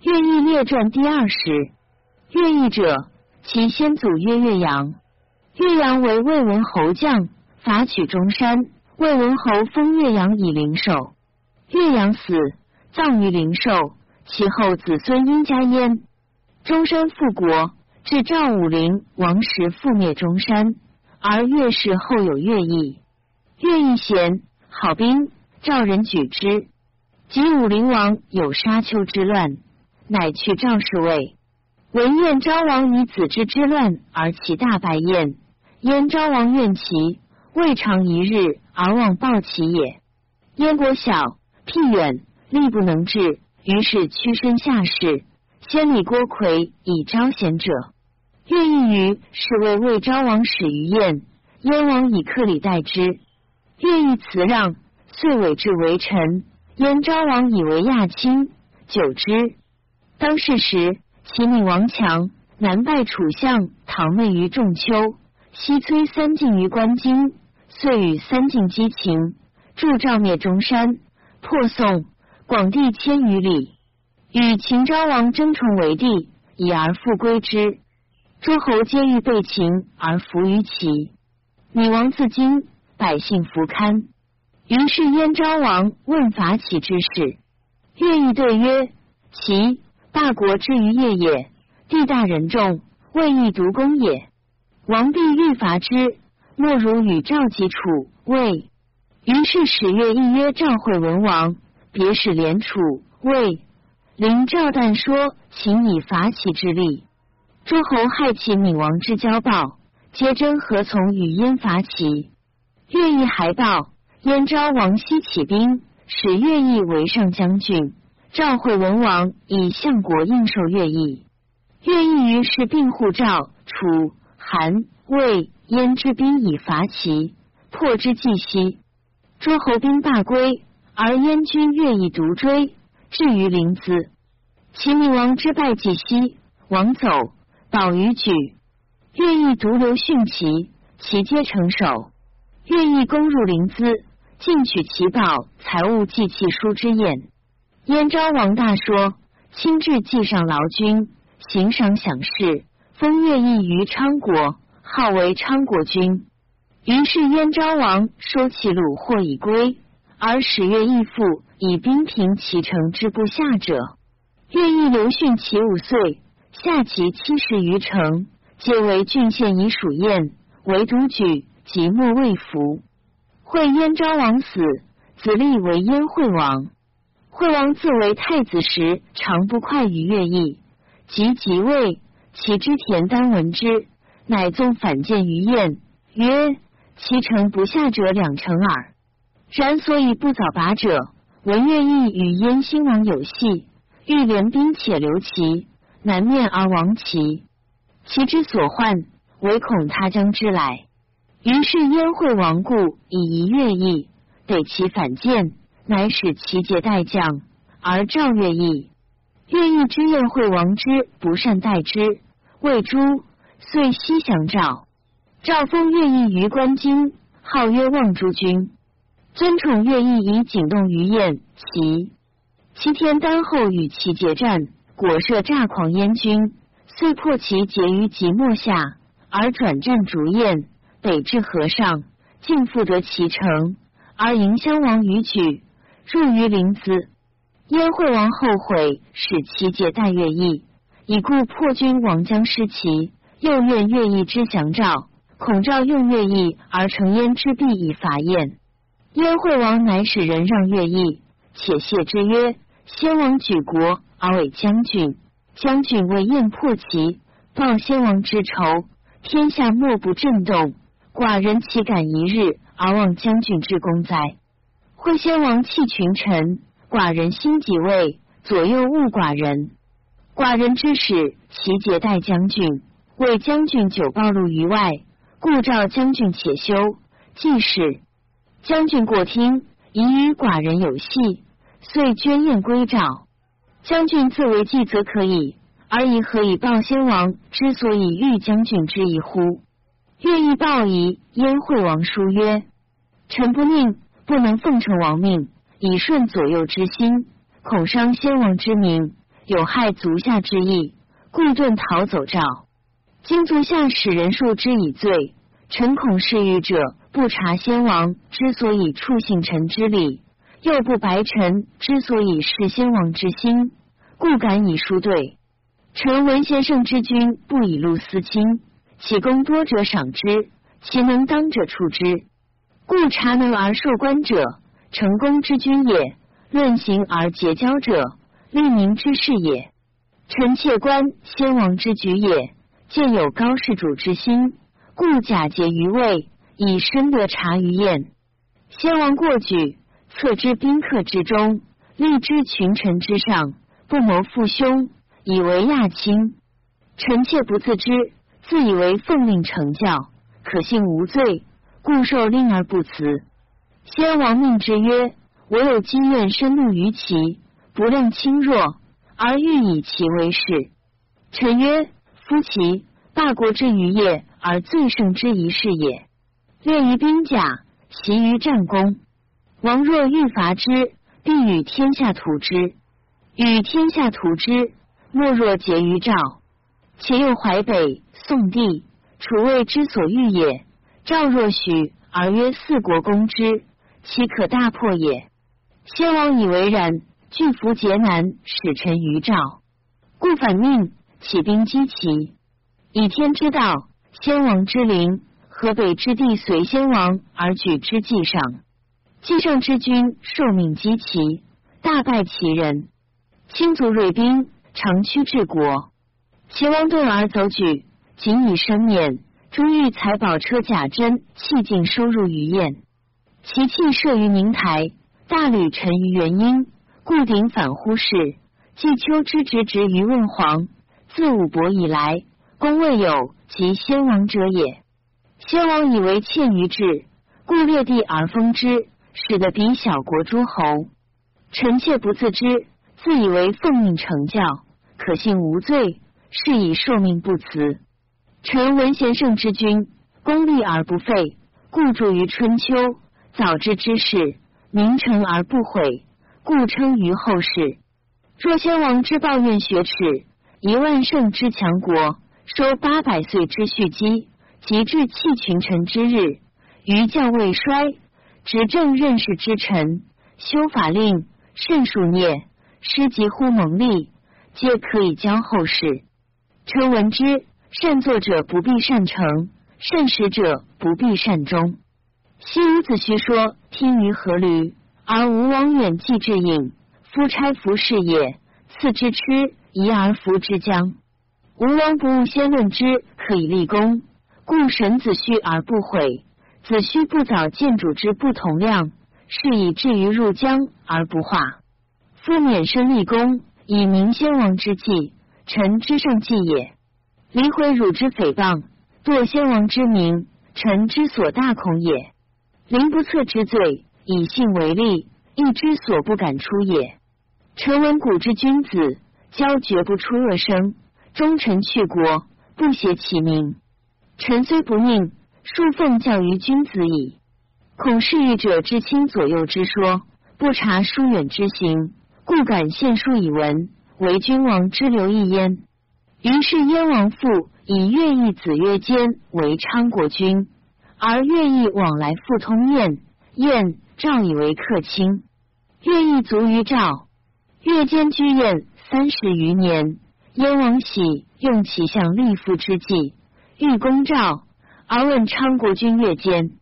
乐毅列传第二十。乐毅者，其先祖曰岳阳。岳阳为魏文侯将，伐取中山。魏文侯封岳阳以灵寿。岳阳死，葬于灵寿。其后子孙因家焉。中山复国，至赵武灵王时，覆灭中山。而岳氏后有乐毅。乐毅贤，好兵，赵人举之。及武灵王有沙丘之乱，乃去赵氏位。闻燕昭王以子之之乱而其大败燕，燕昭王怨其，未尝一日而望报其也。燕国小，僻远，力不能治，于是屈身下士。先礼郭奎以招贤者，乐毅于是为魏昭王使于燕，燕王以克礼待之。乐毅辞让，遂委至为臣。燕昭王以为亚卿，久之。当世时。齐闵王强，南败楚相唐妹于仲丘，西摧三晋于关津，遂与三晋击秦，助赵灭中山，破宋，广地千余里，与秦昭王争宠为帝，以而复归之。诸侯皆欲被秦而服于齐。闵王自矜，百姓弗堪。于是燕昭王问伐齐之事，乐毅对曰：齐。大国之于业也，地大人众，未易独攻也。王必欲伐之，莫如与赵及楚、魏。于是使乐毅约赵惠文王，别使连楚、魏。临赵旦说，请以伐齐之力。诸侯害其闵王之交暴，皆争何从与燕伐齐。乐毅还报，燕昭王西起兵，使乐毅为上将军。赵惠文王以相国应受乐毅，乐毅于是并护赵、楚、韩、魏、燕之兵以伐齐，破之既息。诸侯兵罢归，而燕军乐毅独追，至于临淄。齐闵王之败既息，王走，保于举。乐毅独留殉齐，齐皆成守。乐毅攻入临淄，进取其宝、财物、祭器、书之宴。燕昭王大说，亲至祭上劳军，行赏享事，封乐毅于昌国，号为昌国君。于是燕昭王收其虏获以归，而使乐毅父以兵平其城之不下者。乐毅留训其五岁，下其七十余城，皆为郡县以属燕，唯独举即莫未服。会燕昭王死，子立为燕惠王。惠王自为太子时，常不快于乐毅。及即位，其之田丹闻之，乃纵反见于燕，曰：“其城不下者两成耳。”然所以不早拔者，闻乐毅与燕兴王有隙，欲联兵且留其，南面而亡其。其之所患，唯恐他将之来。于是燕惠王故以疑乐毅，得其反见。乃使其节待将，而赵乐毅。乐毅之宴惠王之不善待之，谓诸，遂西降赵。赵封乐毅于关津，号曰望诸君，尊宠乐毅以景动于燕。齐齐天丹后与其结战，果设诈狂燕军，遂破其结于即墨下，而转战逐燕，北至河上，竟复得其城，而迎襄王于举。入于临淄，燕惠王后悔，使其借待乐毅，以故破军王将失其，又愿乐毅之降赵，恐赵用乐毅而成燕之弊以伐燕。燕惠王乃使人让乐毅，且谢之曰：“先王举国而为将军，将军为燕破齐，报先王之仇，天下莫不震动。寡人岂敢一日而忘将军之功哉？”惠先王弃群臣，寡人心即位，左右误寡人。寡人之使其节待将军，为将军久暴露于外，故召将军且休。既是将军过听，疑与寡人有隙，遂捐宴归赵。将军自为计则可以，而以何以报先王之所以欲将军之意乎？愿意报矣。燕惠王书曰：“臣不宁。”不能奉承王命，以顺左右之心，恐伤先王之名，有害足下之意，故遁逃走赵。今足下使人数之以罪，臣恐是欲者不察先王之所以处信臣之礼，又不白臣之所以事先王之心，故敢以书对。臣闻先圣之君不以禄私亲，其功多者赏之，其能当者处之。故察能而受官者，成功之君也；论行而结交者，利民之事也。臣妾观先王之举也。见有高士主之心，故假节于位，以深得察于宴。先王过举，策之宾客之中，立之群臣之上，不谋父兄，以为亚卿。臣妾不自知，自以为奉命成教，可信无罪，故受令而不辞。先王命之曰：我有今愿深怒于其，不量轻弱，而欲以其为事。臣曰。夫其大国之余业，而最胜之一事也。列于兵甲，习于战功。王若欲伐之，必与天下图之。与天下图之，莫若结于赵。且又淮北、宋地、楚魏之所欲也。赵若许而曰四国攻之，岂可大破也？先王以为然，拒服劫难，使臣于赵，故反命。起兵击齐，以天之道，先王之灵，河北之地随先王而举之计上。计上之君受命击齐，大败齐人，亲族锐兵，长驱治国。齐王遁而走举，仅以生免。珠玉财宝车甲珍器尽收入于燕。其器设于宁台，大吕沉于元阴，故鼎反乎是。季秋之直直于问皇。自武伯以来，公未有及先王者也。先王以为欠于志，故略地而封之，使得比小国诸侯。臣妾不自知，自以为奉命成教，可信无罪，是以受命不辞。臣闻贤圣之君，功立而不废，故著于春秋。早知之事，名成而不悔，故称于后世。若先王之抱怨学耻。一万圣之强国，收八百岁之蓄积，及至弃群臣之日，余将未衰，执政任事之臣，修法令，慎数孽，师及乎蒙利，皆可以教后世。臣闻之，善作者不必善成，善始者不必善终。昔伍子胥说：“听于阖闾，而吴王远继至隐，夫差服侍也，次之痴。”疑而服之将，吴王不务先论之，可以立功，故神子虚而不悔。子虚不早见主之不同量，是以至于入江而不化。夫免身立功，以明先王之计，臣之胜计也。离毁汝之诽谤，堕先王之名，臣之所大恐也。临不测之罪，以信为利，亦之所不敢出也。臣闻古之君子。交绝不出恶声，忠臣去国，不挟其名。臣虽不佞，恕奉教于君子矣。恐是欲者之亲左右之说，不察疏远之行，故敢献书以闻，为君王之流一焉。于是燕王父以乐毅子乐坚为昌国君，而乐毅往来复通燕，燕赵以为客卿。乐毅卒于赵，乐坚居燕。三十余年，燕王喜用其相立父之计，欲攻赵，而问昌国君乐坚。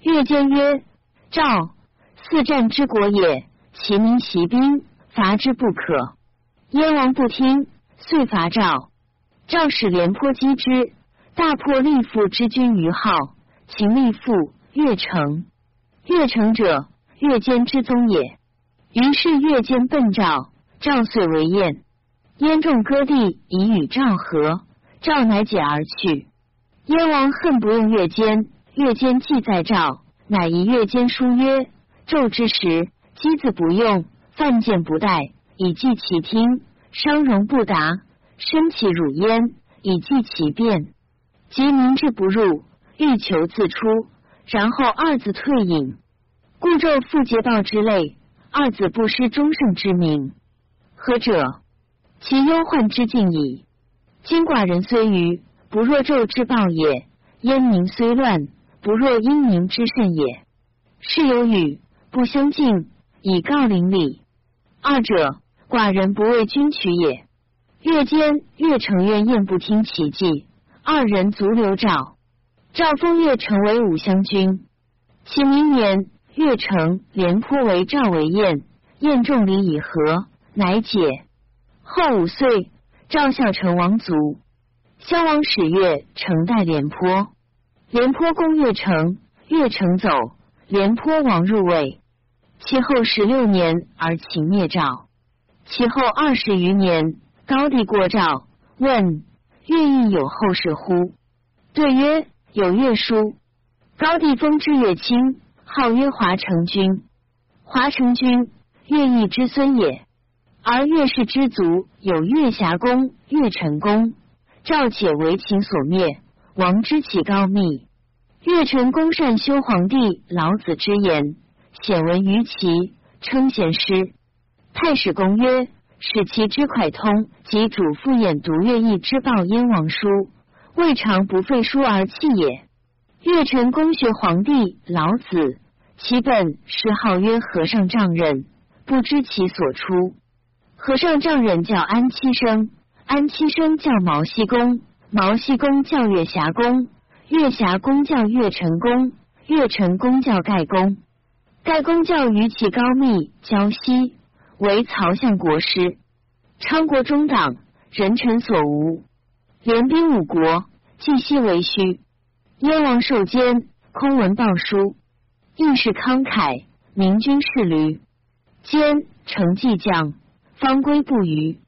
乐坚曰：“赵，四战之国也，其民习兵，伐之不可。”燕王不听，遂伐赵。赵使廉颇击之，大破立父之军于号，秦立父乐成。乐成者，乐坚之宗也。于是乐坚奔赵。赵遂为燕，燕众割地以与赵和，赵乃解而去。燕王恨不用乐坚，乐坚既在赵，乃以乐坚书曰：“纣之时，箕子不用，犯谏不待，以记其听；商容不达，身其辱焉，以记其变。及民之不入，欲求自出，然后二子退隐。故纣复捷报之类，二子不失忠圣之名。”何者？其忧患之尽矣。今寡人虽愚，不若纣之暴也；燕民虽乱，不若殷民之甚也。是有语不相敬，以告邻里。二者，寡人不为君取也。越间，越城愿燕不听其计，二人卒留赵。赵封越城为武乡君。其明年，越城廉颇为赵为燕，燕众礼以和，乃解。后五岁，赵孝成王卒。襄王使越成代廉颇，廉颇攻越城，越城走，廉颇王入魏。其后十六年而秦灭赵。其后二十余年。高帝过赵，问乐毅有后事乎？对曰：有乐书。高帝封之乐卿，号曰华成君。华成君，乐毅之孙也。而乐氏之族有乐侠公、乐成公。赵且为秦所灭，王之其高密。乐成公善修皇帝老子之言，显闻于齐，称贤师。太史公曰。使其之蒯通及主父偃读乐毅之报燕王书，未尝不废书而弃也。乐成公学皇帝老子，其本是号曰和尚丈人，不知其所出。和尚丈人叫安七生，安七生叫毛西公，毛西公叫月霞公，月霞公叫月成公，月成公叫盖公，盖公叫于其高密交西。为曹相国师，昌国中党，人臣所无，联兵五国，继西为虚。燕王受监，空闻报书，应是慷慨，明君是驴。奸成计将，方归不虞。